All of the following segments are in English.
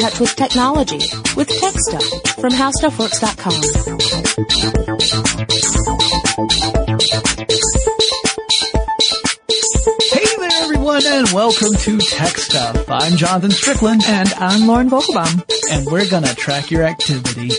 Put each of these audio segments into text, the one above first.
touch with technology with Tech Stuff from HowStuffWorks.com. Hey there everyone and welcome to Tech Stuff. I'm Jonathan Strickland And I'm Lauren Vogelbaum. and we're gonna track your activity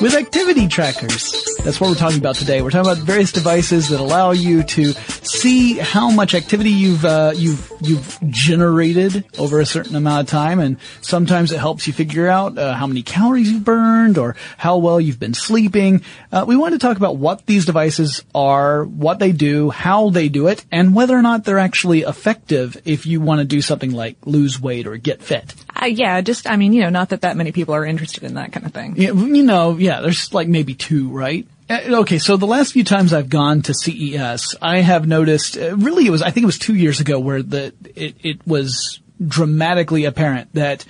with activity trackers. That's what we're talking about today. We're talking about various devices that allow you to see how much activity you've uh, you've you've generated over a certain amount of time, and sometimes it helps you figure out uh, how many calories you've burned or how well you've been sleeping. Uh, we want to talk about what these devices are, what they do, how they do it, and whether or not they're actually effective if you want to do something like lose weight or get fit. Yeah, just, I mean, you know, not that that many people are interested in that kind of thing. Yeah, you know, yeah, there's like maybe two, right? Uh, Okay, so the last few times I've gone to CES, I have noticed, uh, really it was, I think it was two years ago where the, it, it was dramatically apparent that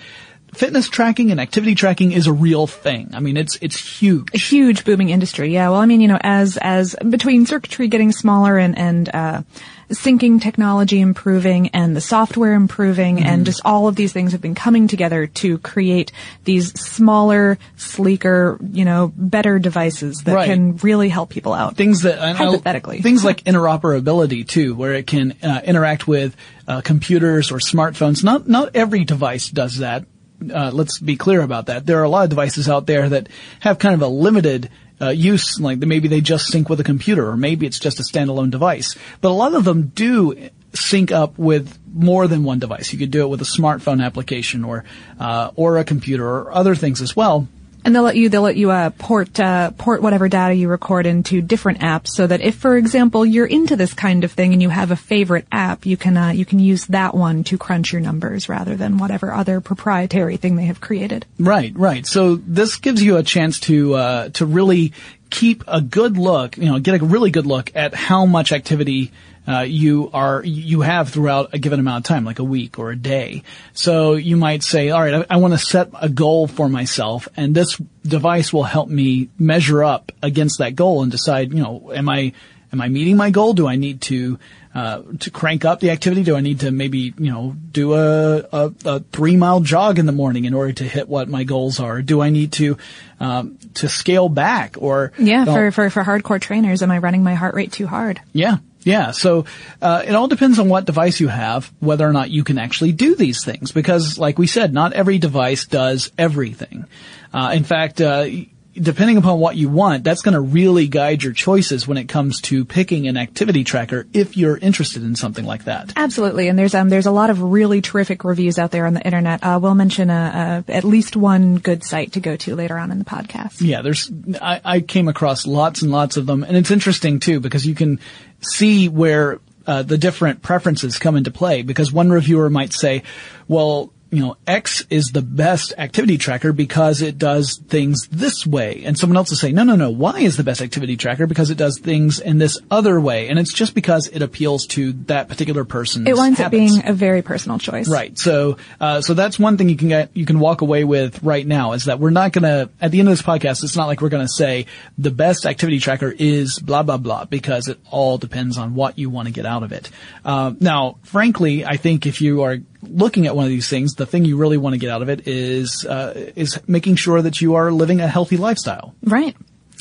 fitness tracking and activity tracking is a real thing. I mean, it's, it's huge. A huge booming industry. Yeah. Well, I mean, you know, as, as between circuitry getting smaller and, and, uh, syncing technology improving and the software improving Mm-hmm. and just all of these things have been coming together to create these smaller, sleeker, you know, better devices that Right. can really help people out. things that I Hypothetically. things like interoperability too, where it can uh, interact with uh, computers or smartphones. Not not every device does that. Uh, let's be clear about that. There are a lot of devices out there that have kind of a limited uh, use, like maybe they just sync with a computer, or maybe it's just a standalone device. But a lot of them do sync up with more than one device. You could do it with a smartphone application, or uh, or a computer, or other things as well. And they'll let you, they'll let you, uh, port, uh, port whatever data you record into different apps so that if, for example, you're into this kind of thing and you have a favorite app, you can, uh, you can use that one to crunch your numbers rather than whatever other proprietary thing they have created. Right, right. So this gives you a chance to uh, to really keep a good look, you know, get a really good look at how much activity uh, you are you have throughout a given amount of time, like a week or a day. So you might say, all right, I, I want to set a goal for myself, and this device will help me measure up against that goal and decide, you know, am I am I meeting my goal? Do I need to uh, to crank up the activity? Do I need to maybe you know do a, a, a three mile jog in the morning in order to hit what my goals are? Do I need to um, to scale back or Yeah, for, for, for hardcore trainers, am I running my heart rate too hard? yeah, yeah. So uh, it all depends on what device you have, whether or not you can actually do these things. Because, like we said, not every device does everything. Uh, in fact, uh, depending upon what you want, that's going to really guide your choices when it comes to picking an activity tracker if you're interested in something like that. Absolutely, and there's um there's a lot of really terrific reviews out there on the internet. Uh, we'll mention uh, uh, at least one good site to go to later on in the podcast. Yeah, there's, I, I came across lots and lots of them, and it's interesting too because you can see where uh, the different preferences come into play. Because one reviewer might say, well, you know, X is the best activity tracker because it does things this way. And someone else will say, no, no, no, Y is the best activity tracker because it does things in this other way. And it's just because it appeals to that particular person's It winds up being a very personal choice. Right. So, uh, so that's one thing you can get, you can walk away with right now is that we're not gonna, at the end of this podcast, it's not like we're gonna say the best activity tracker is blah, blah, blah, because it all depends on what you want to get out of it. Uh, now, frankly, I think if you are looking at one of these things, the thing you really want to get out of it is, uh, is making sure that you are living a healthy lifestyle. Right.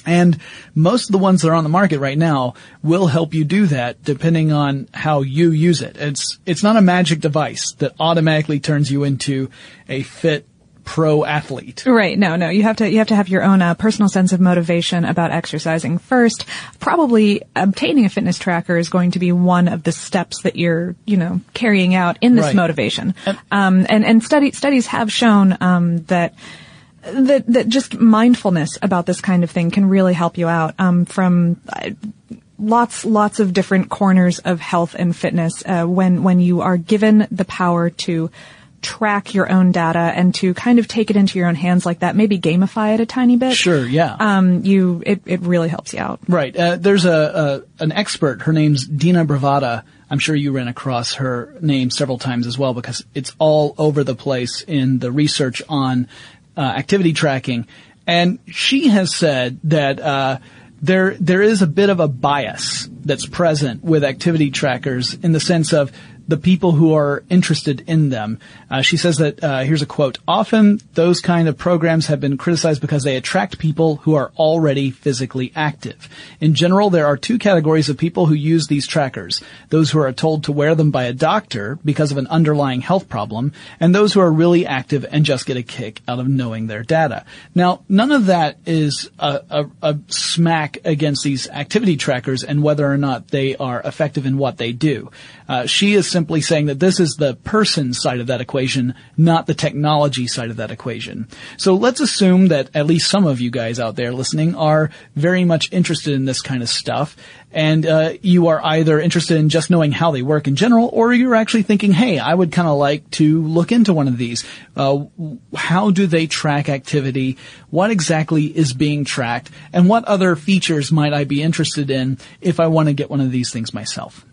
And most of the ones that are on the market right now will help you do that depending on how you use it. It's, it's not a magic device that automatically turns you into a fit pro athlete. Right. No, no. You have to, you have to have your own uh, personal sense of motivation about exercising first. Probably obtaining a fitness tracker is going to be one of the steps that you're, you know, carrying out in this Right. motivation. Um, and, and study, studies have shown, um, that, that, that just mindfulness about this kind of thing can really help you out, um, from, uh, lots lots of different corners of health and fitness uh, when when you are given the power to track your own data and to kind of take it into your own hands like that maybe gamify it a tiny bit Sure, yeah. um you it, it really helps you out Right. Uh, there's a, a an expert. Her name's Dena Bravata. I'm sure you ran across her name several times as well because it's all over the place in the research on uh, activity tracking. And she has said that uh, there there is a bit of a bias that's present with activity trackers in the sense of the people who are interested in them. Uh, she says that uh, here's a quote: "Often those kind of programs have been criticized because they attract people who are already physically active. In general, there are two categories of people who use these trackers: those who are told to wear them by a doctor because of an underlying health problem, and those who are really active and just get a kick out of knowing their data." Now, none of that is a, a, a smack against these activity trackers and whether or not they are effective in what they do. Uh, she is simply saying that this is the person side of that equation, not the technology side of that equation. So let's assume that at least some of you guys out there listening are very much interested in this kind of stuff, and uh, you are either interested in just knowing how they work in general, or you're actually thinking, "Hey, I would kind of like to look into one of these. Uh, how do they track activity? What exactly is being tracked, and what other features might I be interested in if I want to get one of these things myself?"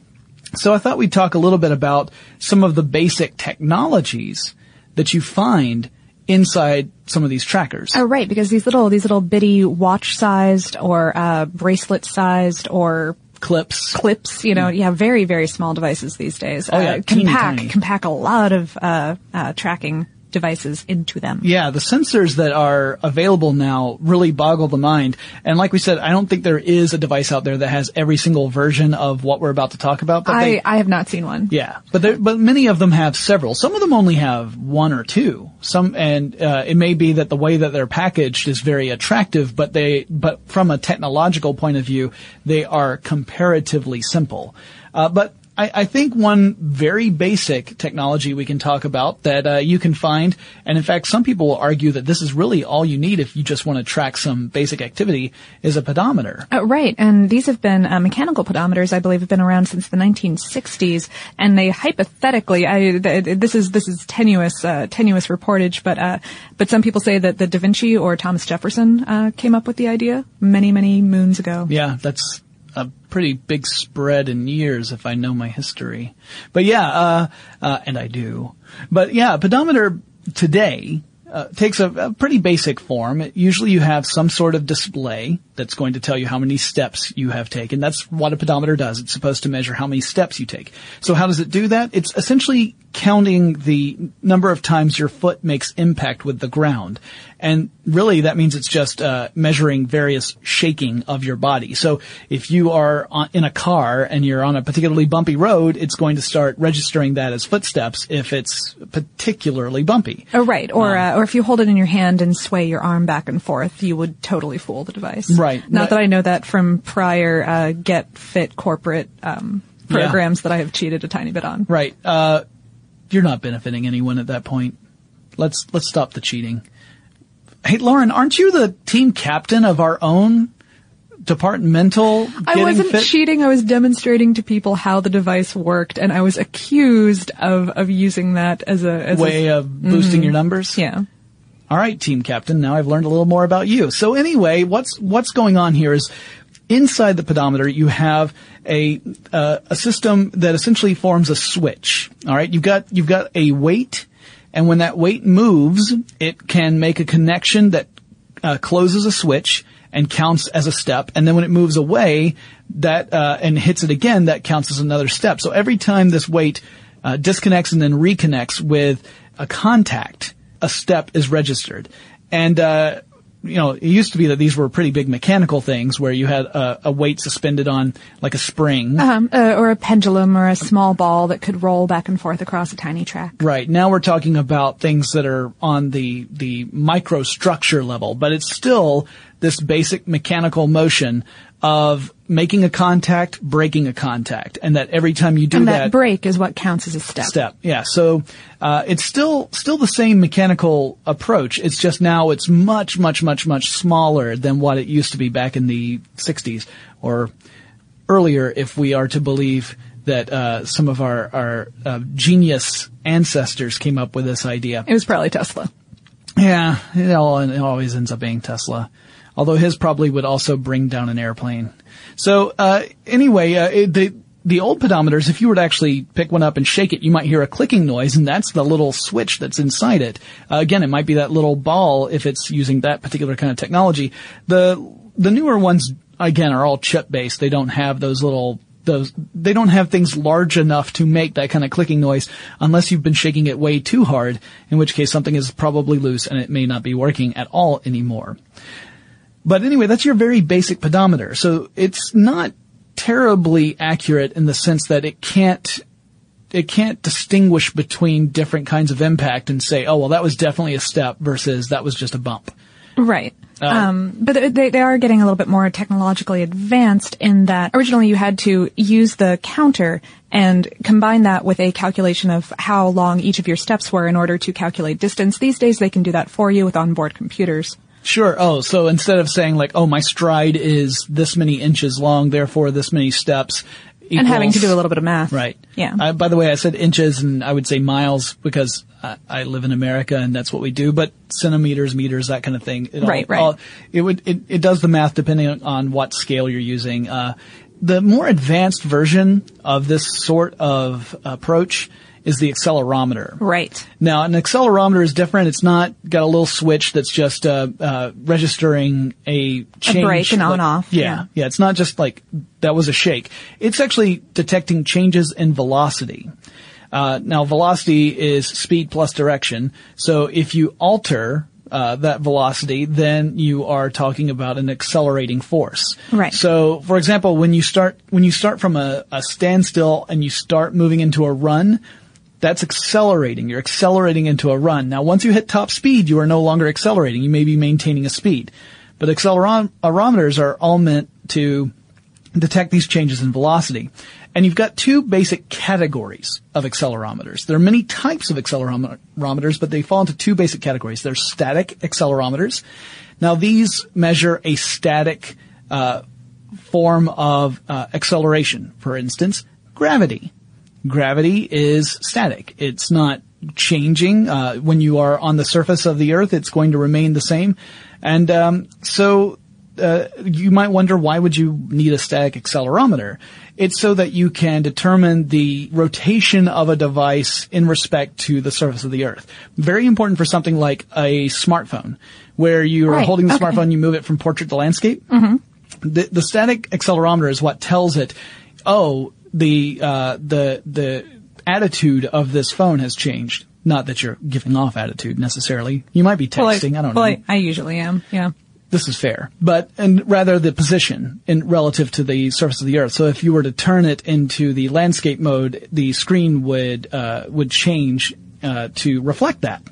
So I thought we'd talk a little bit about some of the basic technologies that you find inside some of these trackers. Oh, right, because these little these little bitty watch-sized or uh, bracelet-sized or clips. clips, you know, yeah, very very small devices these days. Oh, yeah, uh, can pack tiny. can pack a lot of uh, uh, tracking devices into them. Yeah, the sensors that are available now really boggle the mind. And like we said, I don't think there is a device out there that has every single version of what we're about to talk about. But I, they, I have not seen one. Yeah, but there, but many of them have several. Some of them only have one or two. Some, and uh, it may be that the way that they're packaged is very attractive, but they, but from a technological point of view, they are comparatively simple. Uh, but I, I think one very basic technology we can talk about that uh, you can find, and in fact, some people will argue that this is really all you need if you just want to track some basic activity, is a pedometer. Uh, right, and these have been uh, mechanical pedometers. I believe have been around since the 1960s, and they hypothetically, I, th- this is this is tenuous uh, tenuous reportage, but uh, but some people say that the Da Vinci or Thomas Jefferson uh, came up with the idea many many moons ago. Yeah, that's a pretty big spread in years if I know my history. But yeah, uh, uh, and I do. But yeah, pedometer today uh, takes a, a pretty basic form. Usually you have some sort of display that's going to tell you how many steps you have taken. That's what a pedometer does. It's supposed to measure how many steps you take. So how does it do that? It's essentially counting the number of times your foot makes impact with the ground. And really that means it's just uh, measuring various shaking of your body. So if you are on, in a car and you're on a particularly bumpy road, it's going to start registering that as footsteps if it's particularly bumpy. Oh, right, or uh, or if you hold it in your hand and sway your arm back and forth, you would totally fool the device. Right. Not Right. that I know that from prior uh, get fit corporate um, Yeah. programs that I have cheated a tiny bit on. Right. Uh, you're not benefiting anyone at that point. Let's let's stop the cheating. Hey, Lauren, aren't you the team captain of our own departmental I wasn't fit? cheating. I was demonstrating to people how the device worked, and I was accused of of using that as a as way a, of boosting your numbers. yeah. All right, team captain. Now I've learned a little more about you. So anyway, what's what's going on here is inside the pedometer you have a uh, a system that essentially forms a switch. All right, you've got you've got a weight, and when that weight moves, it can make a connection that uh, closes a switch and counts as a step. And then when it moves away, that uh, and hits it again, that counts as another step. So every time this weight uh, disconnects and then reconnects with a contact, a step is registered. And uh, you know, it used to be that these were pretty big mechanical things where you had a, a weight suspended on like a spring. Um, uh, or a pendulum or a small ball that could roll back and forth across a tiny track. Right. Now we're talking about things that are on the, the microstructure level, but it's still this basic mechanical motion of making a contact, breaking a contact, and that every time you do And that break is what counts as a step. step. Yeah. So uh, it's still still the same mechanical approach. It's just now it's much much much much smaller than what it used to be back in the 60s or earlier, if we are to believe that uh, some of our our uh, genius ancestors came up with this idea. It was probably Tesla. Yeah, it, all, it always ends up being Tesla. Although his probably would also bring down an airplane. So uh, anyway, uh, it, the the old pedometers, if you were to actually pick one up and shake it, you might hear a clicking noise, and that's the little switch that's inside it. Uh, again, it might be that little ball if it's using that particular kind of technology. The the newer ones again are all chip based. They don't have those little those, they don't have things large enough to make that kind of clicking noise unless you've been shaking it way too hard, in which case something is probably loose and it may not be working at all anymore. But anyway, that's your very basic pedometer. So it's not terribly accurate in the sense that it can't it can't distinguish between different kinds of impact and say, oh well, that was definitely a step versus that was just a bump. Right. Um, but they, they are getting a little bit more technologically advanced in that originally you had to use the counter and combine that with a calculation of how long each of your steps were in order to calculate distance. These days they can do that for you with onboard computers. Sure. Oh, so instead of saying like, oh, my stride is this many inches long, therefore this many steps. And having to do a little bit of math. Right. Yeah. Uh, by the way, I said inches and I would say miles because I, I live in America and that's what we do, but centimeters, meters, that kind of thing. It Right, right. all- it would, it, it does the math depending on what scale you're using. Uh, the more advanced version of this sort of approach is the accelerometer. Right. Now, an accelerometer is different. It's not got a little switch that's just uh, uh, registering a change. break and on off, Yeah, yeah. yeah. It's not just like that was a shake. It's actually detecting changes in velocity. Uh, now, velocity is speed plus direction. So if you alter uh, that velocity, then you are talking about an accelerating force. Right. So, for example, when you start when you start from a, a standstill and you start moving into a run, that's accelerating. You're accelerating into a run. Now, once you hit top speed, you are no longer accelerating. You may be maintaining a speed. But accelerometers are all meant to detect these changes in velocity. And you've got two basic categories of accelerometers. There are many types of accelerometers, but they fall into two basic categories. There's static accelerometers. Now, these measure a static uh, form of uh, acceleration. For instance, gravity gravity is static. It's not changing. Uh, when you are on the surface of the Earth, it's going to remain the same. And um, so uh, you might wonder why would you need a static accelerometer? It's so that you can determine the rotation of a device in respect to the surface of the Earth. Very important for something like a smartphone, where you are Right, holding the okay. smartphone, you move it from portrait to landscape the, the static accelerometer is what tells it, oh, the uh, the the attitude of this phone has changed. Not that you're giving off attitude necessarily. You might be texting. I, don't know. I, I usually am. Yeah. this is fair, but and rather the position in relative to the surface of the Earth. So if you were to turn it into the landscape mode, the screen would uh, would change uh, to reflect that.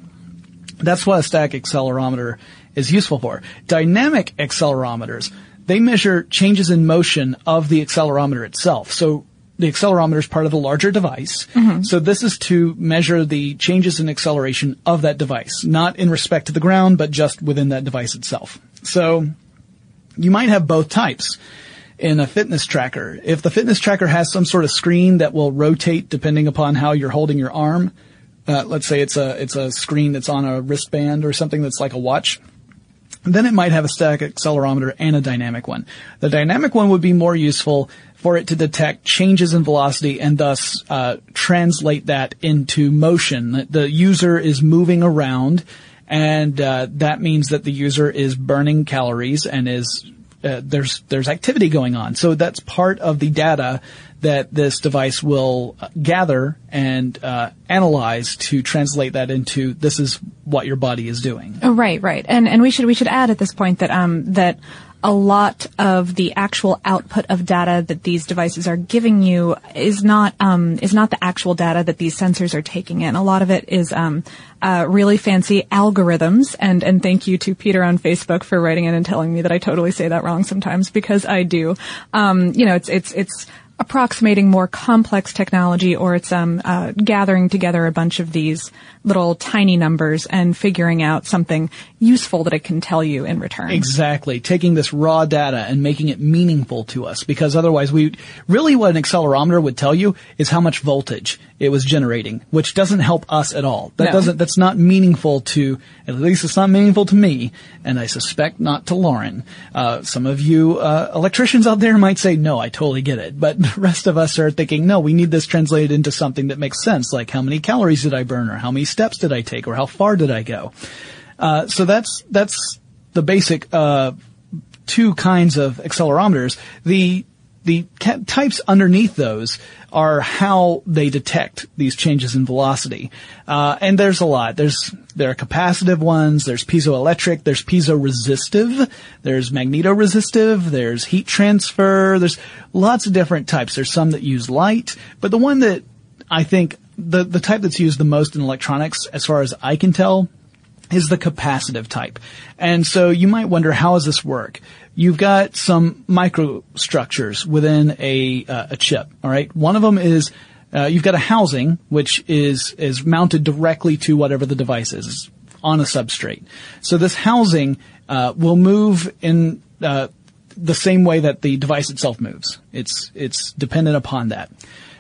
That's what a static accelerometer is useful for. Dynamic accelerometers, they measure changes in motion of the accelerometer itself. So the accelerometer is part of a larger device. So this is to measure the changes in acceleration of that device, not in respect to the ground, but just within that device itself. So you might have both types in a fitness tracker. If the fitness tracker has some sort of screen that will rotate depending upon how you're holding your arm, uh, let's say it's a it's a screen that's on a wristband or something that's like a watch. Then it might have a static accelerometer and a dynamic one. The dynamic one would be more useful for it to detect changes in velocity and thus uh, translate that into motion. The- user is moving around, and uh, that means that the user is burning calories and is uh, there's there's activity going on. So that's part of the data that this device will uh, gather and uh, analyze to translate that into this is what your body is doing. Oh, right, right. And and we should we should add at this point that um that a lot of the actual output of data that these devices are giving you is not um, is not the actual data that these sensors are taking in. A lot of it is um, uh, really fancy algorithms. And and thank you to Peter on Facebook for writing in and telling me that I totally say that wrong sometimes because I do. Um, you know, it's it's it's approximating more complex technology or it's um, uh, gathering together a bunch of these little tiny numbers and figuring out something useful that it can tell you in return. Exactly. Taking this raw data and making it meaningful to us because otherwise we, really what an accelerometer would tell you is how much voltage it was generating, which doesn't help us at all. That No. doesn't, that's not meaningful to, at least it's not meaningful to me, and I suspect not to Lauren. Uh, some of you, uh, electricians out there might say, no, I totally get it. But the rest of us are thinking, no, we need this translated into something that makes sense, like how many calories did I burn, or how many steps did I take, or how far did I go? Uh, so that's, that's the basic, uh, two kinds of accelerometers. The the types underneath those are how they detect these changes in velocity. Uh, and there's a lot. There's there are capacitive ones. There's piezoelectric. There's piezoresistive. There's magnetoresistive. There's heat transfer. There's lots of different types. There's some that use light, but the one that I think the the type that's used the most in electronics, as far as I can tell, is the capacitive type. And so you might wonder, how does this work? You've got some microstructures within a, uh, a chip, alright? One of them is, uh, you've got a housing, which is, is mounted directly to whatever the device is, on a substrate. So this housing, uh, will move in, uh, the same way that the device itself moves. It's, it's dependent upon that.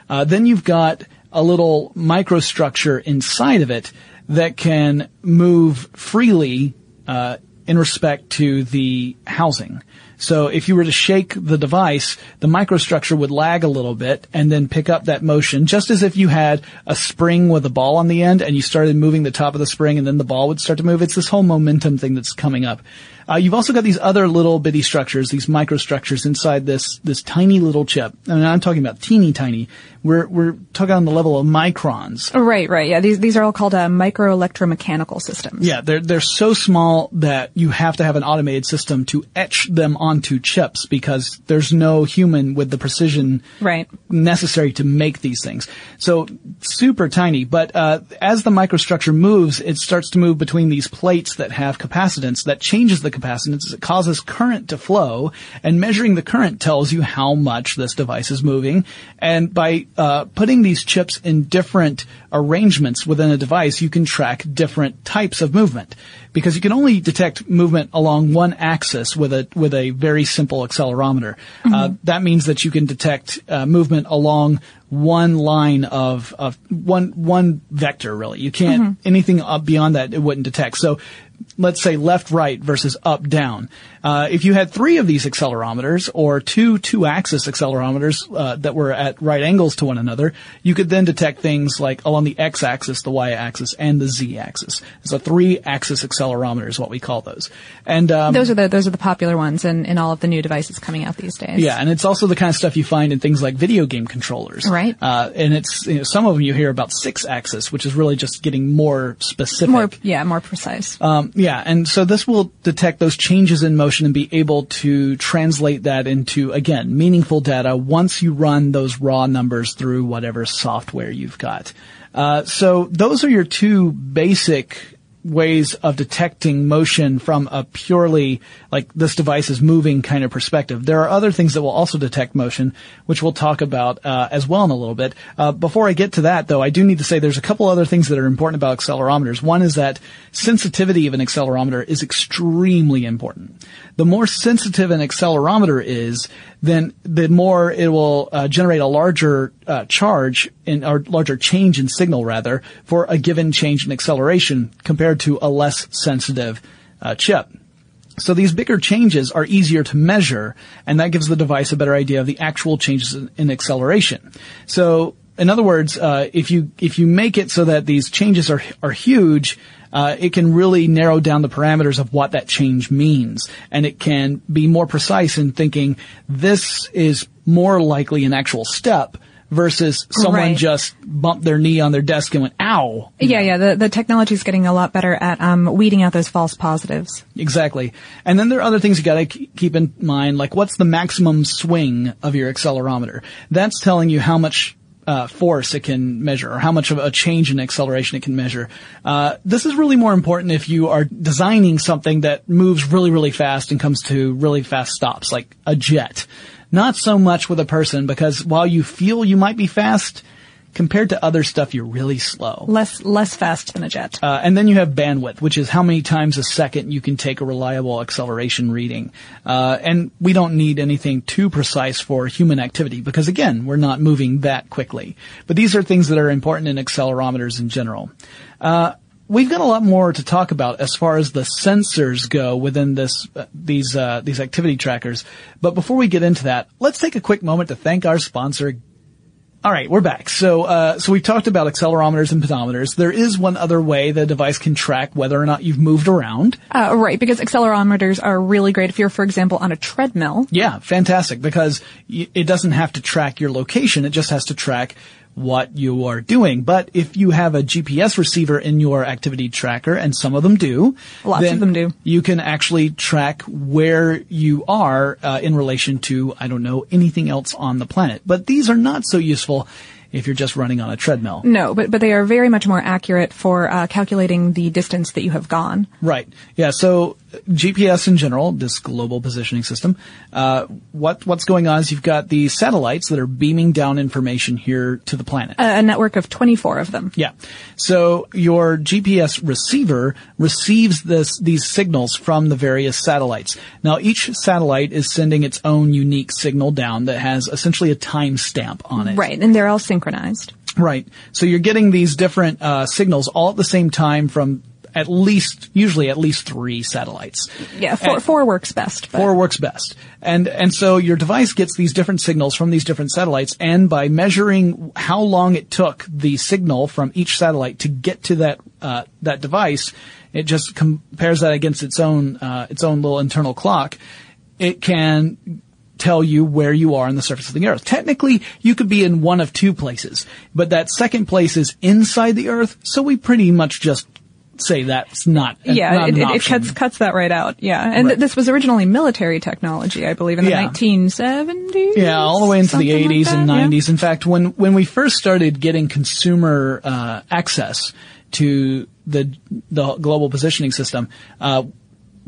Uh, then you've got a little microstructure inside of it that can move freely uh, in respect to the housing. So if you were to shake the device, the microstructure would lag a little bit and then pick up that motion, just as if you had a spring with a ball on the end and you started moving the top of the spring and then the ball would start to move. It's this whole momentum thing that's coming up. Uh, you've also got these other little bitty structures, these microstructures inside this this tiny little chip. Mean, I'm talking about teeny tiny. We're we're talking on the level of microns. Right, right. Yeah, these these are all called uh, microelectromechanical systems. Yeah, they're they're so small that you have to have an automated system to etch them onto chips because there's no human with the precision Right. necessary to make these things. So super tiny, but uh, as the microstructure moves, it starts to move between these plates that have capacitance that changes the capacitance. It causes current to flow, and measuring the current tells you how much this device is moving. And by uh, putting these chips in different arrangements within a device, you can track different types of movement because you can only detect movement along one axis with a with a very simple accelerometer. Uh, that means that you can detect uh, movement along one line of of one one vector. Really, you can't anything up beyond that it wouldn't detect. So. Let's say left, right versus up, down. Uh, if you had three of these accelerometers or two two-axis accelerometers uh, that were at right angles to one another, you could then detect things like along the x-axis, the y-axis, and the z-axis. It's a three-axis accelerometer is what we call those. And um, Those are the those are the popular ones in, in all of the new devices coming out these days. yeah, and it's also the kind of stuff you find in things like video game controllers. Right. Uh, and it's you know, some of them you hear about six-axis, which is really just getting more specific. More yeah, more precise. Um, yeah, and so this will detect those changes in motion and be able to translate that into, again, meaningful data once you run those raw numbers through whatever software you've got. Uh, so those are your two basic ways of detecting motion from a purely like this device is moving kind of perspective. There are other things that will also detect motion, which we'll talk about uh, as well in a little bit. Uh, before I get to that, though, I do need to say there's a couple other things that are important about accelerometers. One is that sensitivity of an accelerometer is extremely important. The more sensitive an accelerometer is, then the more it will uh, generate a larger uh, charge in or larger change in signal rather for a given change in acceleration compared to a less sensitive uh, chip. So these bigger changes are easier to measure, and that gives the device a better idea of the actual changes in, in acceleration. So, in other words, uh, if you if you make it so that these changes are are huge, uh, it can really narrow down the parameters of what that change means, and it can be more precise in thinking this is more likely an actual step versus someone Right. just bumped their knee on their desk and went "ow." Yeah, yeah. The the technology is getting a lot better at um, weeding out those false positives. Exactly. And then there are other things you gotta k- keep in mind, like what's the maximum swing of your accelerometer? That's telling you how much uh, force it can measure, or how much of a change in acceleration it can measure. Uh, this is really more important if you are designing something that moves really, really fast and comes to really fast stops, like a jet. Not so much with a person, because while you feel you might be fast, compared to other stuff, you're really slow. Less less fast than a jet. Uh, and then you have bandwidth, which is how many times a second you can take a reliable acceleration reading. Uh, and we don't need anything too precise for human activity because again, we're not moving that quickly. But these are things that are important in accelerometers in general. Uh, We've got a lot more to talk about as far as the sensors go within this uh, these uh, these activity trackers. But before we get into that, let's take a quick moment to thank our sponsor, All right, we're back. So, uh, so we've talked about accelerometers and pedometers. There is one other way the device can track whether or not you've moved around. Uh, right, because accelerometers are really great if you're, for example, on a treadmill. Yeah, fantastic, because y- it doesn't have to track your location, it just has to track what you are doing. But if you have a GPS receiver in your activity tracker, and some of them do, Lots of them do. You can actually track where you are uh, in relation to I don't know anything else on the planet. But these are not so useful if you're just running on a treadmill. No, but but they are very much more accurate for uh, calculating the distance that you have gone. Right. Yeah. So GPS in general, this global positioning system, uh, what what's going on is you've got these satellites that are beaming down information here to the planet. A, a network of 24 of them. Yeah. So your GPS receiver receives this, these signals from the various satellites. Now each satellite is sending its own unique signal down that has essentially a timestamp on it. Right, and they're all synchronized. Right. So you're getting these different uh, signals all at the same time from at least, usually at least three satellites. Yeah, four, And- four works best. But Four works best. And, and so your device gets these different signals from these different satellites and by measuring how long it took the signal from each satellite to get to that, uh, that device, it just compares that against its own, uh, its own little internal clock. It can tell you where you are on the surface of the earth. Technically, you could be in one of two places, but that second place is inside the earth, so we pretty much just say that's not, yeah, not it, it, cuts cuts that right out. Yeah, and Right. th- this was originally military technology, I believe, in the Yeah. 1970s. Yeah, all the way into the something like 80s and that, yeah. 90s. In fact, when when we first started getting consumer uh, access to the the global positioning system, uh,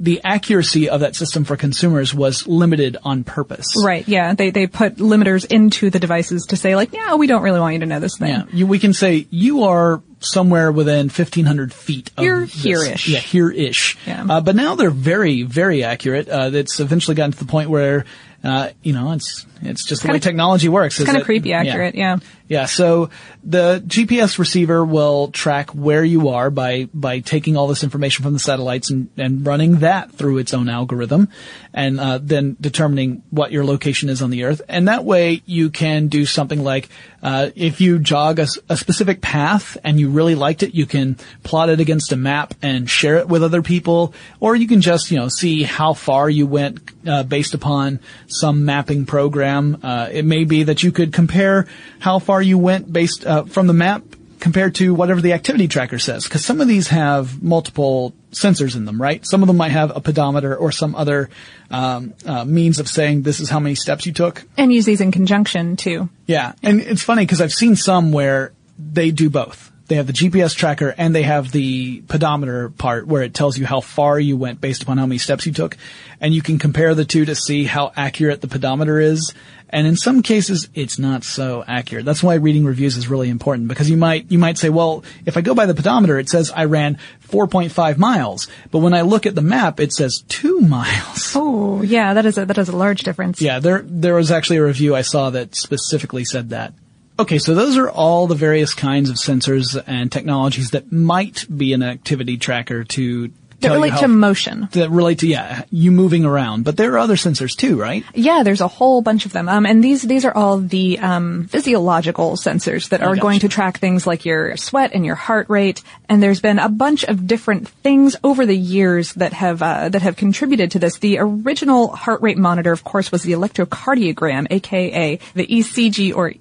the accuracy of that system for consumers was limited on purpose. Right. Yeah, they they put limiters into the devices to say like, yeah, we don't really want you to know this thing. Yeah, you, we can say you are somewhere within 1500 feet of You're this. here-ish. Yeah, here-ish. Yeah. Uh, but now they're very, very accurate. Uh, it's eventually gotten to the point where, uh, you know, it's, it's just the way kinda- technology works. It's kind of creepy accurate. Yeah. Yeah, so the GPS receiver will track where you are by, by taking all this information from the satellites and, and running that through its own algorithm and, uh, then determining what your location is on the earth. And that way you can do something like, uh, if you jog a specific path and you really liked it, you can plot it against a map and share it with other people, or you can just, you know, see how far you went, uh, based upon some mapping program. Uh, it may be that you could compare how far you went based uh, from the map compared to whatever the activity tracker says. Because some of these have multiple sensors in them, right? Some of them might have a pedometer or some other um, uh, means of saying this is how many steps you took. And use these in conjunction too. Yeah, and it's funny because I've seen some where they do both. They have the GPS tracker and they have the pedometer part where it tells you how far you went based upon how many steps you took. And you can compare the two to see how accurate the pedometer is. And in some cases, it's not so accurate. That's why reading reviews is really important because you might, you might say, well, if I go by the pedometer, it says I ran 4.5 miles. But when I look at the map, it says two miles. Oh, yeah, that is a that is a large difference. Yeah, there there was actually a review I saw that specifically said that. Okay, so those are all the various kinds of sensors and technologies that might be an activity tracker to That relate to motion. that relate to yeah you moving around. But there are other sensors too, right? Yeah, there's a whole bunch of them. Um, and these these are all the um, physiological sensors that are gotcha. going to track things like your sweat and your heart rate. And there's been a bunch of different things over the years that have uh, that have contributed to this. The original heart rate monitor, of course, was the electrocardiogram, aka the ECG or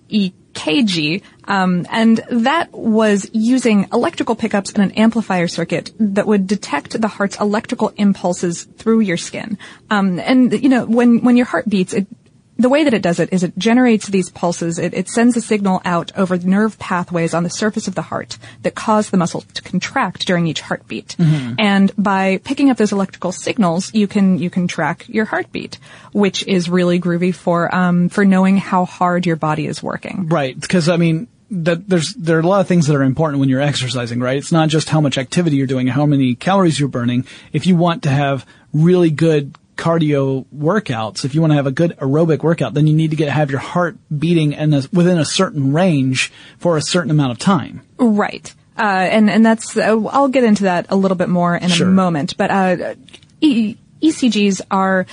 EKG, um, and that was using electrical pickups and an amplifier circuit that would detect the heart's electrical impulses through your skin. Um, and you know, when when your heart beats, it the way that it does it is it generates these pulses. It, it sends a signal out over nerve pathways on the surface of the heart that cause the muscle to contract during each heartbeat. And by picking up those electrical signals, you can you can track your heartbeat, which is really groovy for um, for knowing how hard your body is working. Right, because I mean that there's there are a lot of things that are important when you're exercising, right? It's not just how much activity you're doing, how many calories you're burning. If you want to have really good cardio workouts, if you want to have a good aerobic workout, then you need to get have your heart beating in a, within a certain range for a certain amount of time. Right. Uh, and, and that's, uh, I'll get into that a little bit more in Sure. a moment, but, uh, e- ECGs are,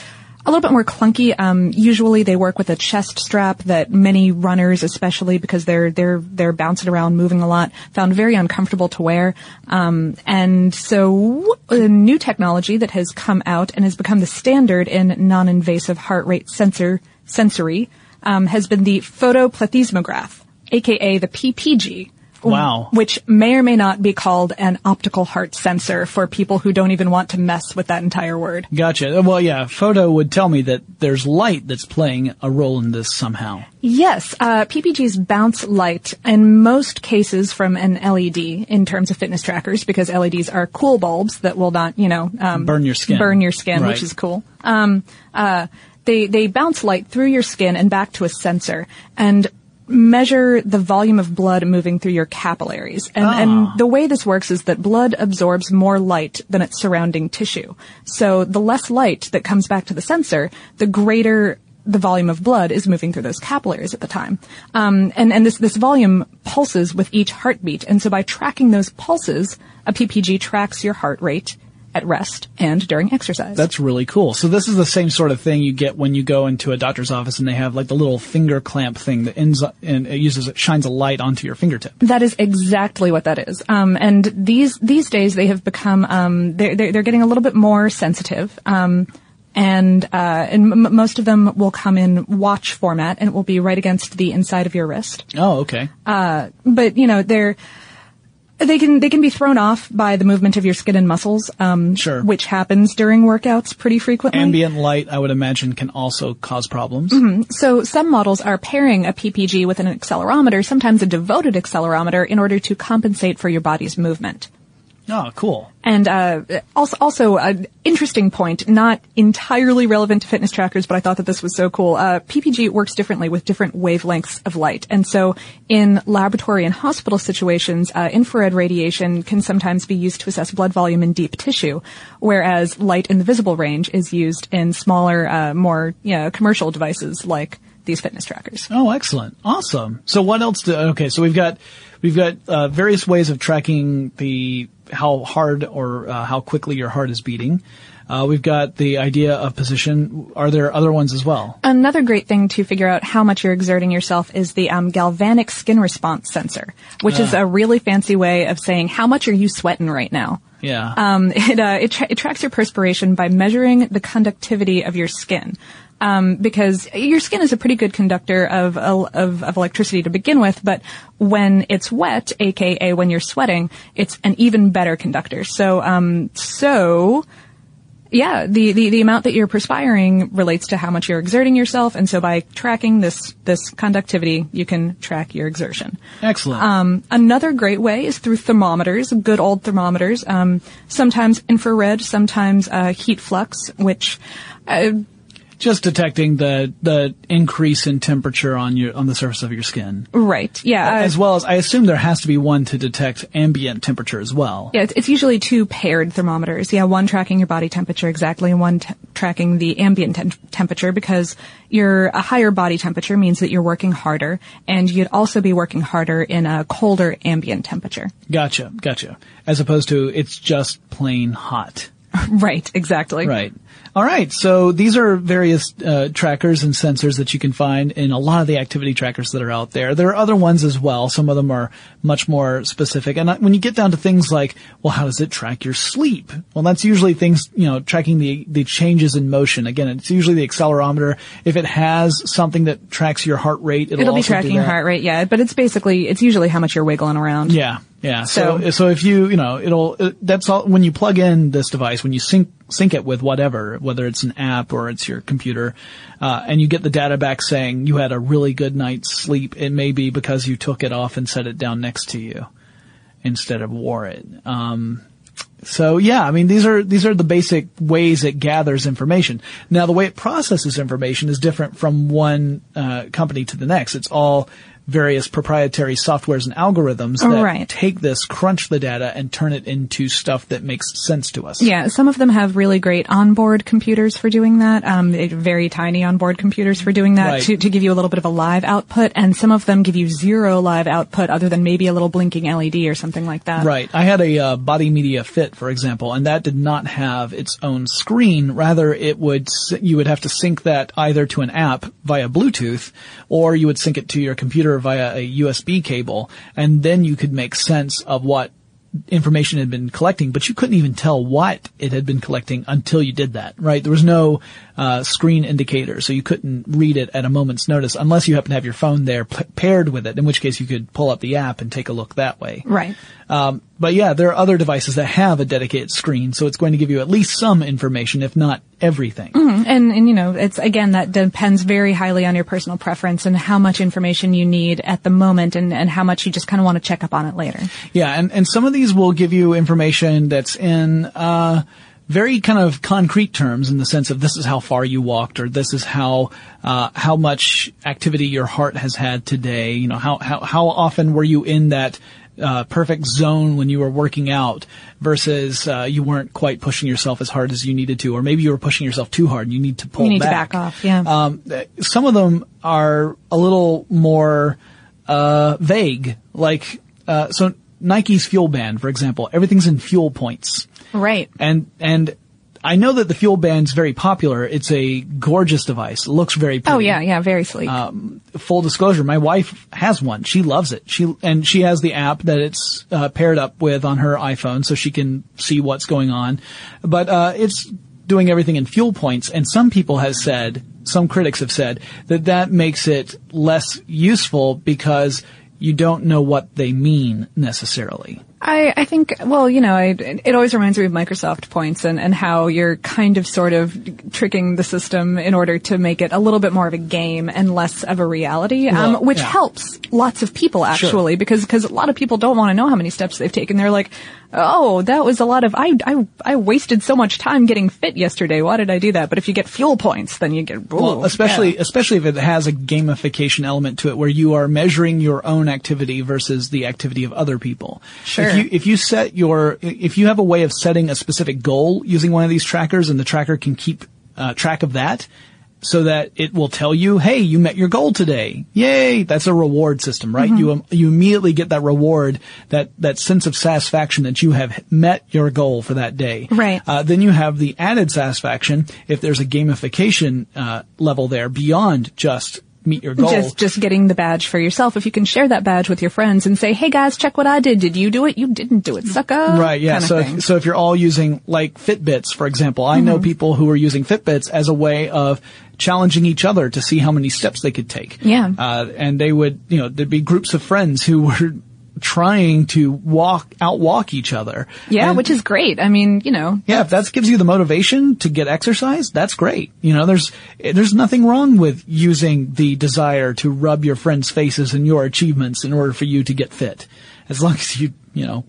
a little bit more clunky. Um, usually they work with a chest strap that many runners, especially because they're they're they're bouncing around, moving a lot, found very uncomfortable to wear. Um, and so a new technology that has come out and has become the standard in non-invasive heart rate sensor sensory um, has been the photoplethysmograph, aka the PPG. Wow. Which may or may not be called an optical heart sensor for people who don't even want to mess with that entire word. Gotcha. Well, yeah, photo would tell me that there's light that's playing a role in this somehow. Yes, uh, PPGs bounce light in most cases from an LED in terms of fitness trackers because LEDs are cool bulbs that will not, you know, um, Burn your skin. burn your skin, Right. which is cool. Um, uh, they they bounce light through your skin and back to a sensor and measure the volume of blood moving through your capillaries. And, Ah. and the way this works is that blood absorbs more light than its surrounding tissue. So the less light that comes back to the sensor, the greater the volume of blood is moving through those capillaries at the time. Um, and, and this, this volume pulses with each heartbeat. And so by tracking those pulses, a PPG tracks your heart rate at rest and during exercise. That's really cool. So this is the same sort of thing you get when you go into a doctor's office and they have like the little finger clamp thing that ends up and it uses it shines a light onto your fingertip. That is exactly what that is. Um, and these these days they have become um, they're, they're they're getting a little bit more sensitive. Um, and uh, and m- most of them will come in watch format, and it will be right against the inside of your wrist. Oh, okay. Uh, but you know they're they can they can be thrown off by the movement of your skin and muscles, um, Sure. which happens during workouts pretty frequently. Ambient light, I would imagine, can also cause problems. So some models are pairing a PPG with an accelerometer, sometimes a devoted accelerometer, in order to compensate for your body's movement. Oh, cool. And uh, also, also an interesting point, not entirely relevant to fitness trackers, but I thought that this was so cool. Uh, PPG works differently with different wavelengths of light, and so in laboratory and hospital situations, uh, infrared radiation can sometimes be used to assess blood volume in deep tissue, whereas light in the visible range is used in smaller, uh, more you know, commercial devices like these fitness trackers. Oh, excellent. Awesome. So what else do, okay, so we've got, we've got, uh, various ways of tracking the, how hard or, uh, how quickly your heart is beating. Uh, we've got the idea of position. Are there other ones as well? Another great thing to figure out how much you're exerting yourself is the um, galvanic skin response sensor, which is a really fancy way of saying how much are you sweating right now. Yeah. Um, it, uh, it, tra- it tracks your perspiration by measuring the conductivity of your skin. Um, because your skin is a pretty good conductor of, of, of electricity to begin with, but when it's wet, aka when you're sweating, it's an even better conductor. So, um, so, yeah, the, the, the amount that you're perspiring relates to how much you're exerting yourself, and so by tracking this, this conductivity, you can track your exertion. Excellent. Um, another great way is through thermometers, good old thermometers. Um, sometimes infrared, sometimes uh, heat flux, which uh, Just detecting the, the increase in temperature on your, on the surface of your skin. right, yeah, As well as, I assume there has to be one to detect ambient temperature as well. yeah. It's, it's usually two paired thermometers. Yeah, one tracking your body temperature exactly, and one t- tracking the ambient tem- temperature because your a higher body temperature means that you're working harder, and you'd also be working harder in a colder ambient temperature. Gotcha, gotcha. As opposed to, it's just plain hot. right, exactly. Right. All right. So these are various uh, trackers and sensors that you can find in a lot of the activity trackers that are out there. There are other ones as well. Some of them are much more specific. And uh, when you get down to things like, well, how does it track your sleep? Well, that's usually things, you know, tracking the the changes in motion. Again, it's usually the accelerometer. If it has something that tracks your heart rate, it'll, It'll be tracking your heart rate, yeah, but it's basically it's usually how much you're wiggling around. Yeah, yeah. So, So- so if you, you know, it'll, it, that's all, when you plug in this device, when you sync, sync it with whatever, whether it's an app or it's your computer, uh, and you get the data back saying you had a really good night's sleep, it may be because you took it off and set it down next to you instead of wore it. Um, so yeah, I mean, these are, these are the basic ways it gathers information. Now the way it processes information is different from one, uh, company to the next. It's all various proprietary softwares and algorithms that right. take this, crunch the data, and turn it into stuff that makes sense to us. Yeah, some of them have really great onboard computers for doing that. Um, very tiny onboard computers for doing that Right. to, to give you a little bit of a live output, and some of them give you zero live output other than maybe a little blinking LED or something like that. Right. I had a uh, Body Media Fit, for example, and that did not have its own screen. Rather, it would you would have to sync that either to an app via Bluetooth, or you would sync it to your computer via a USB cable, and then you could make sense of what information it had been collecting, but you couldn't even tell what it had been collecting until you did that, right? There was no uh, screen indicator, so you couldn't read it at a moment's notice unless you happen to have your phone there p- paired with it, in which case you could pull up the app and take a look that way. Right. Um, but yeah, there are other devices that have a dedicated screen, so it's going to give you at least some information, if not everything. And, and you know, it's again that depends very highly on your personal preference and how much information you need at the moment, and, and how much you just kind of want to check up on it later. Yeah, and, and some of these will give you information that's in uh, very kind of concrete terms in the sense of this is how far you walked or this is how uh, how much activity your heart has had today. You know, how how, how often were you in that uh, perfect zone when you were working out versus uh, you weren't quite pushing yourself as hard as you needed to, or maybe you were pushing yourself too hard and you need to pull You need to back. back off, yeah. Um, some of them are a little more uh, vague, like uh, so Nike's Fuel Band, for example, everything's in fuel points, Right. and and I know that the Fuel Band's very popular. It's a gorgeous device. It looks very pretty. Oh yeah, yeah, very sleek. Full disclosure, my wife has one. She loves it. She and she has the app that it's uh, paired up with on her iPhone, so she can see what's going on. But uh, it's doing everything in fuel points, and some people have said, some critics have said that that makes it less useful because you don't know what they mean necessarily. I, I think, well, you know, I, it always reminds me of Microsoft points and, and how you're kind of sort of tricking the system in order to make it a little bit more of a game and less of a reality, um, Well, which yeah. helps lots of people actually because, because a lot of people don't want to know how many steps they've taken. They're like, oh, that was a lot of, I, I, I wasted so much time getting fit yesterday. Why did I do that? But if you get fuel points, then you get, Well, especially yeah. especially if it has a gamification element to it, where you are measuring your own activity versus the activity of other people. Sure. If you if you set your if you have a way of setting a specific goal using one of these trackers, and the tracker can keep uh, track of that. So that it will tell you, hey, you met your goal today. Yay! That's a reward system, right? Mm-hmm. You um, you immediately get that reward, that that sense of satisfaction that you have met your goal for that day. Right. Uh, then you have the added satisfaction if there's a gamification uh, level there beyond just meet your goal. Just, just getting the badge for yourself. If you can share that badge with your friends and say, "Hey guys, check what I did. Did you do it? You didn't do it, sucker." Right, yeah. So, if, so if you're all using like Fitbits, for example, I Mm-hmm. know people who are using Fitbits as a way of challenging each other to see how many steps they could take. Yeah. Uh, and they would, you know, there'd be groups of friends who were trying to walk, outwalk each other. yeah, And- which is great. I mean, you know, Yeah, if that gives you the motivation to get exercise, that's great. You know, there's there's nothing wrong with using the desire to rub your friends' faces and your achievements in order for you to get fit, as long as you you know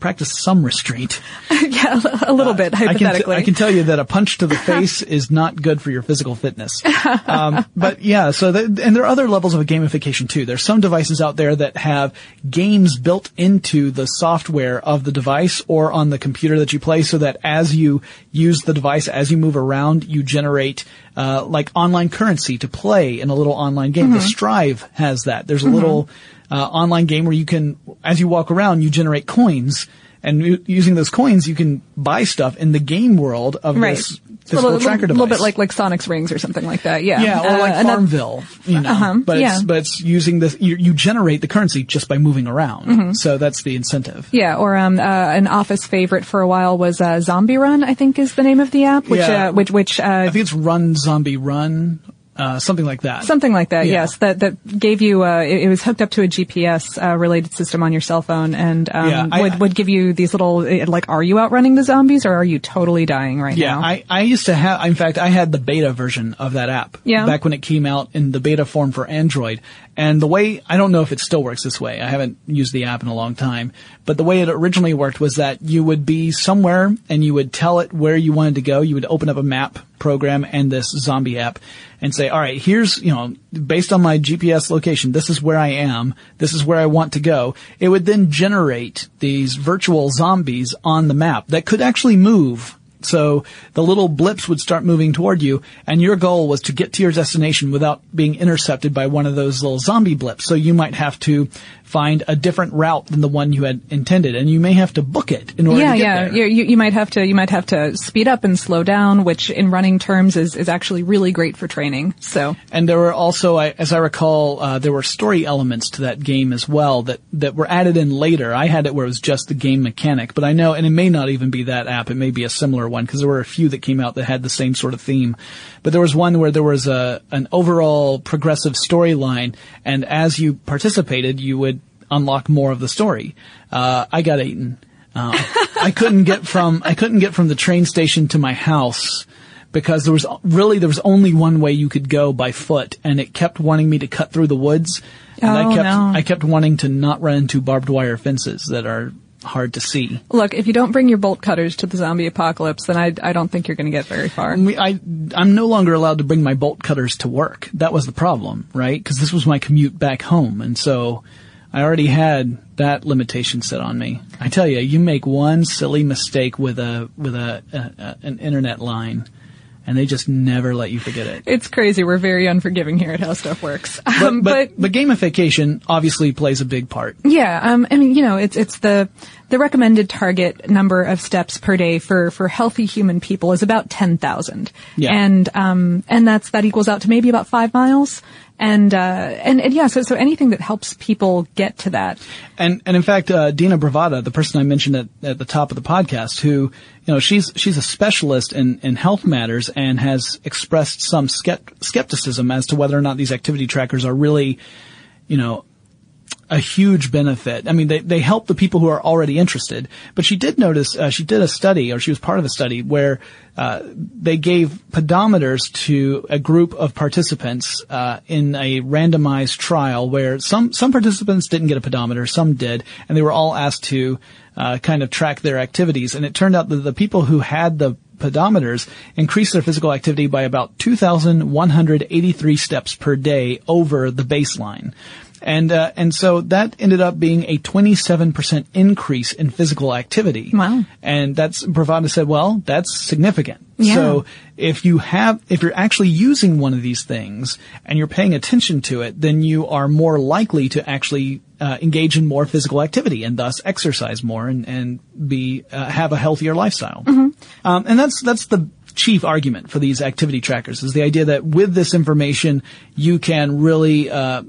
practice some restraint. yeah, a little bit I can, t- hypothetically. I can tell you that a punch to the face is not good for your physical fitness. Um, but yeah, so the, and there are other levels of gamification too. There's some devices out there that have games built into the software of the device or on the computer that you play, so that as you use the device, as you move around, you generate uh, like online currency to play in a little online game. The Striiv has that. There's a little uh, online game where you can, as you walk around, you generate coins. And u- using those coins, you can buy stuff in the game world of right. this physical little, tracker device. little bit like like Sonic's rings or something like that. Yeah. yeah, or Uh, like that- Farmville, you know. Uh-huh, but yeah. it's but it's using this. You, you generate the currency just by moving around. Mm-hmm. So that's the incentive. Yeah, or um, uh, an office favorite for a while was uh, Zombie Run. I think is the name of the app, which Yeah. uh, which which uh, I think it's Run Zombie Run, uh, something like that. Something like that, Yeah. yes. That that gave you. Uh, it, it was hooked up to a GPS uh, related system on your cell phone, and um, Yeah, I- would would give you these little uh, like, are you outrunning the zombies, or are you totally dying right Yeah, now? I, I used to have, in fact, I had the beta version of that app. Yeah. Back when it came out in the beta form for Android. And the way, I don't know if it still works this way. I haven't used the app in a long time. But the way it originally worked was that you would be somewhere and you would tell it where you wanted to go. You would open up a map program and this zombie app. and say, all right, here's, you know, based on my GPS location, this is where I am, this is where I want to go, it would then generate these virtual zombies on the map that could actually move so the little blips would start moving toward you, and your goal was to get to your destination without being intercepted by one of those little zombie blips. So you might have to find a different route than the one you had intended, and you may have to book it in order yeah, to get yeah. there. You, you, you might have to you might have to speed up and slow down, which in running terms is is actually really great for training. So And there were also, I- as I recall, uh, there were story elements to that game as well that, that were added in later. I had it where it was just the game mechanic, but I know, and it may not even be that app. It may be a similar one because there were a few that came out that had the same sort of theme. But there was one where there was a an overall progressive storyline, and as you participated, you would unlock more of the story. Uh, I got eaten. Uh, I couldn't get from I couldn't get from the train station to my house because there was really there was only one way you could go by foot, and it kept wanting me to cut through the woods, and Oh, I kept no. I kept wanting to not run into barbed wire fences that are hard to see. look, if you don't bring your bolt cutters to the zombie apocalypse, then I I don't think you're going to get very far. I, I'm no longer allowed to bring my bolt cutters to work. That was the problem, right? Because this was my commute back home, and so I already had that limitation set on me. I tell you, you make one silly mistake with a with a, a, a an internet line, and they just never let you forget it. It's crazy. We're very unforgiving here at How Stuff Works. But, Um, but, but gamification obviously plays a big part. Yeah, um, I mean, you know, it's it's the the recommended target number of steps per day for for healthy human people is about ten thousand, Yeah. and um, and that's that equals out to maybe about five miles, and uh, and, and yeah, so so anything that helps people get to that, And and in fact, uh, Dena Bravata, the person I mentioned at, at the top of the podcast, who you know she's she's a specialist in in health matters and has expressed some skept- skepticism as to whether or not these activity trackers are really, you know. A huge benefit. I mean, they, they help the people who are already interested. But she did notice, uh, she did a study, or she was part of a study, where uh, they gave pedometers to a group of participants uh, in a randomized trial where some some participants didn't get a pedometer, some did, and they were all asked to uh, kind of track their activities. And it turned out that the people who had the pedometers increased their physical activity by about 2,183 steps per day over the baseline. And uh, and so that ended up being a 27% increase in physical activity. Wow. And that's Bravata said, well, that's significant. Yeah. So if you have, if you're actually using one of these things and you're paying attention to it, then you are more likely to actually uh, engage in more physical activity and thus exercise more and and be uh, have a healthier lifestyle. Um, and that's that's the chief argument for these activity trackers is the idea that with this information you can really uh,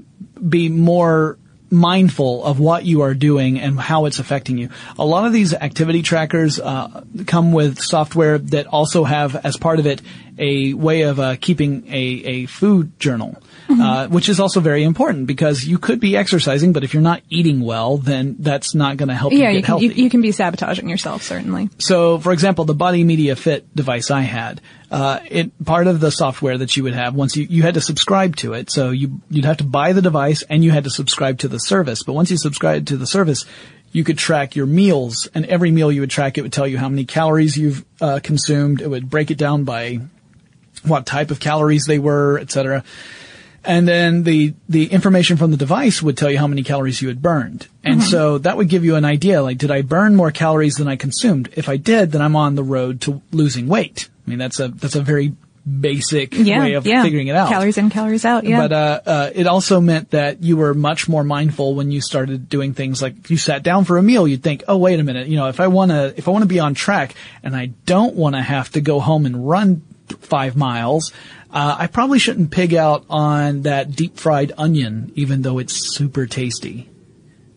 be more mindful of what you are doing and how it's affecting you. A lot of these activity trackers uh, come with software that also have, as part of it, a way of uh, keeping a, a food journal, uh, which is also very important because you could be exercising, but if you're not eating well, then that's not going to help yeah, you you can healthy. you, you can be sabotaging yourself certainly. So, for example, the Body Media Fit device I had, uh, it part of the software that you would have once you you had to subscribe to it. So you you'd have to buy the device and you had to subscribe to the service. But once you subscribed to the service, you could track your meals, and every meal you would track, it would tell you how many calories you've uh, consumed. It would break it down by what type of calories they were, etc. And then the, the information from the device would tell you how many calories you had burned. And so that would give you an idea, like, did I burn more calories than I consumed? If I did, then I'm on the road to losing weight. I mean, that's a, that's a very basic Yeah, way of yeah. figuring it out. Calories in, calories out. Yeah. But uh, uh, it also meant that you were much more mindful when you started doing things like if you sat down for a meal, you'd think, "Oh, wait a minute, you know, if I want to, if I want to be on track, and I don't want to have to go home and run five miles, uh, I probably shouldn't pig out on that deep fried onion, even though it's super tasty."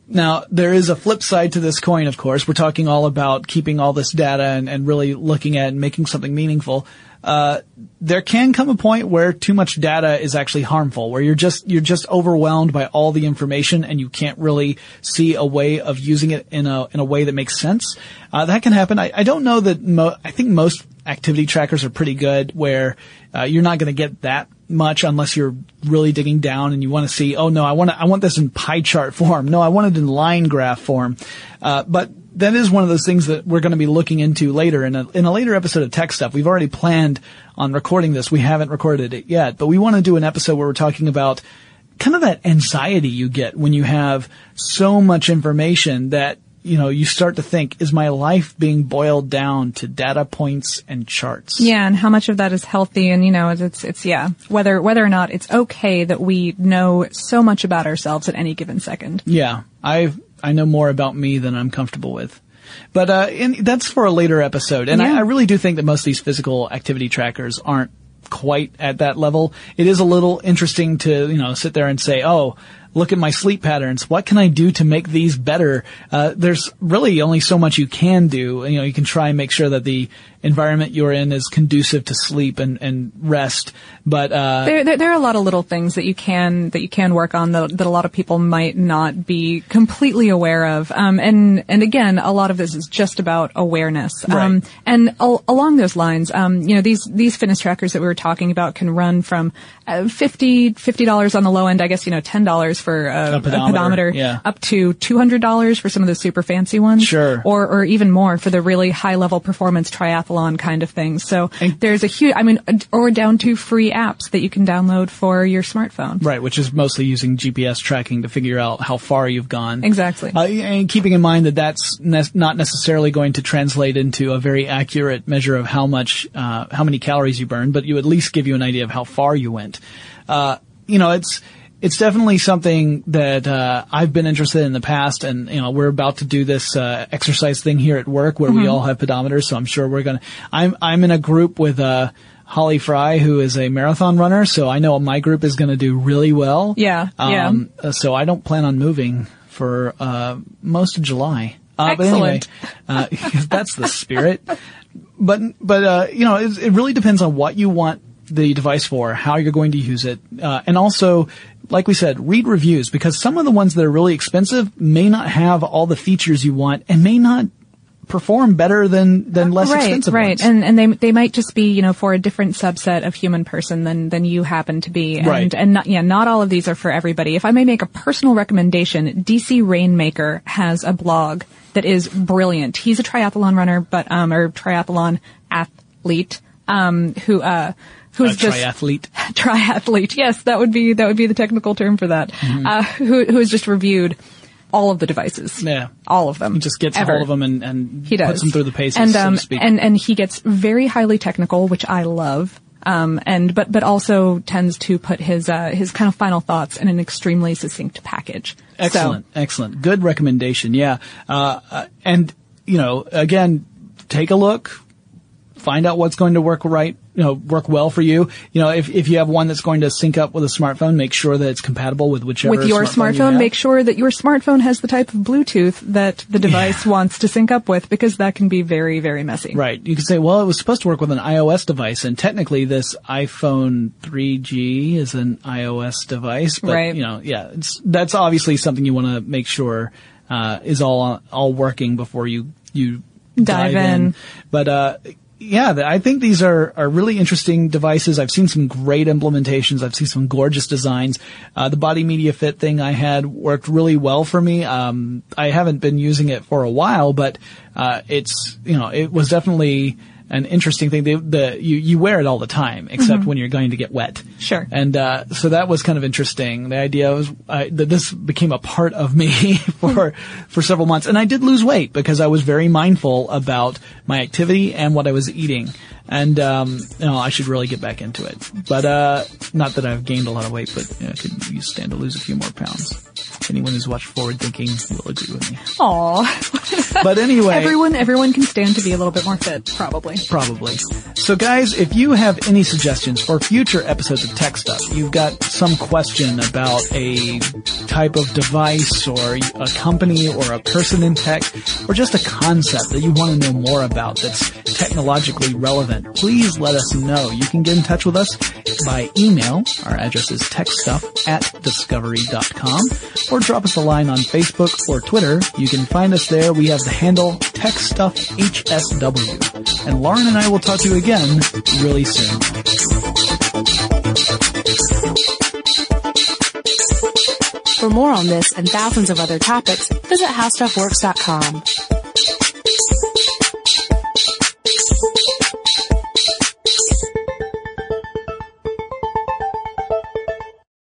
Now, there is a flip side to this coin, of course. We're talking all about keeping all this data and, and really looking at and making something meaningful. Uh, there can come a point where too much data is actually harmful, where you're just, you're just overwhelmed by all the information and you can't really see a way of using it in a, in a way that makes sense. Uh, that can happen. I, I don't know that mo- I think most activity trackers are pretty good where, uh, you're not going to get that much unless you're really digging down and you want to see, oh no, I want to, I want this in pie chart form. No, I want it in line graph form. Uh, but that is one of those things that we're going to be looking into later in a, in a later episode of Tech Stuff. We've already planned on recording this. We haven't recorded it yet, but we want to do an episode where we're talking about kind of that anxiety you get when you have so much information that you know, you start to think, is my life being boiled down to data points and charts? Yeah, and how much of that is healthy? And you know, it's it's yeah, whether whether or not it's okay that we know so much about ourselves at any given second. Yeah, I I know more about me than I'm comfortable with. But uh, in, that's for a later episode, and Yeah. I, I really do think that most of these physical activity trackers aren't quite at that level. It is a little interesting to you know sit there and say, oh. Look at my sleep patterns. What can I do to make these better? Uh, there's really only so much you can do. You know, you can try and make sure that the environment you're in is conducive to sleep and, and rest. But uh, There, there, there are a lot of little things that you can that you can work on that, that a lot of people might not be completely aware of. Um, and and again, a lot of this is just about awareness. Um, and al- along those lines, um, you know, these these fitness trackers that we were talking about can run from uh, 50 dollars on the low end. I guess you know ten dollars for a, A pedometer, yeah. up to two hundred dollars for some of the super fancy ones. Sure. Or or even more for the really high level performance triathlon kind of things. So there's a huge, I mean, or down to free apps that you can download for your smartphone. Right, which is mostly using GPS tracking to figure out how far you've gone. Exactly. Uh, and keeping in mind that that's ne- not necessarily going to translate into a very accurate measure of how much, uh, how many calories you burn, but you at least give you an idea of how far you went. Uh, you know, it's, it's definitely something that, uh, I've been interested in the past and, you know, we're about to do this, uh, exercise thing here at work where Mm-hmm. we all have pedometers, so I'm sure we're gonna, I'm, I'm in a group with, uh, Holly Fry, who is a marathon runner, so I know my group is going to do really well. Yeah, yeah. Um, uh, so I don't plan on moving for uh, most of July. Uh, But anyway, uh, that's the spirit. But but uh, you know, it, it really depends on what you want the device for, how you're going to use it, uh, and also, like we said, read reviews because some of the ones that are really expensive may not have all the features you want and may not perform better than than less right, expensive right, ones. and and they they might just be you know for a different subset of human person than than you happen to be, and Right. and not, yeah, not all of these are for everybody. If I may make a personal recommendation, DC Rainmaker has a blog that is brilliant. He's a triathlon runner, but um or triathlon athlete, um who uh who's a just triathlete. triathlete. Yes, that would be that would be the technical term for that. Mm-hmm. Uh, who who has just reviewed all of the devices? Yeah. all of them. He just gets ever. a hold of them and, and He does. puts them through the paces, and, so um, to speak. And and he gets very highly technical, which I love. Um, and but but also tends to put his uh, his kind of final thoughts in an extremely succinct package. So- Excellent, excellent. Good recommendation. Yeah. Uh, uh, and, you know, again, take a look, find out what's going to work right, you know, work well for you. You know, if, if you have one that's going to sync up with a smartphone, make sure that it's compatible with whichever with your smartphone, you smartphone, have. make sure that your smartphone has the type of Bluetooth that the device wants to sync up with, because that can be very, very messy. Right. You can say, well, it was supposed to work with an iOS device, and technically this iPhone 3G is an iOS device, but Right. you know, yeah, it's, that's obviously something you want to make sure uh, is all all working before you you Dive in. But uh, yeah, I think these are are really interesting devices. I've seen some great implementations. I've seen some gorgeous designs. Uh, the Body Media Fit thing I had worked really well for me. Um, I haven't been using it for a while, but uh, it's you know it was definitely an interesting thing. The, the you you wear it all the time, except when you're going to get wet. Sure. And uh, so that was kind of interesting. The idea was uh, that this became a part of me for for several months, and I did lose weight because I was very mindful about my activity and what I was eating. And um, you know, I should really get back into it. But uh, not that I've gained a lot of weight, but you know, I could use stand to lose a few more pounds. Anyone who's watched Forward Thinking will agree with me. Aw. But anyway, everyone, everyone can stand to be a little bit more fit, probably. Probably. So guys, if you have any suggestions for future episodes of Tech Stuff, you've got some question about a type of device or a company or a person in tech or just a concept that you want to know more about that's technologically relevant, please let us know. You can get in touch with us by email. Our address is techstuff at discovery.com or drop us a line on Facebook or Twitter. You can find us there. We have the handle techstuffhsw. And Lauren and I will talk to you again really soon. For more on this and thousands of other topics, visit howstuffworks.com.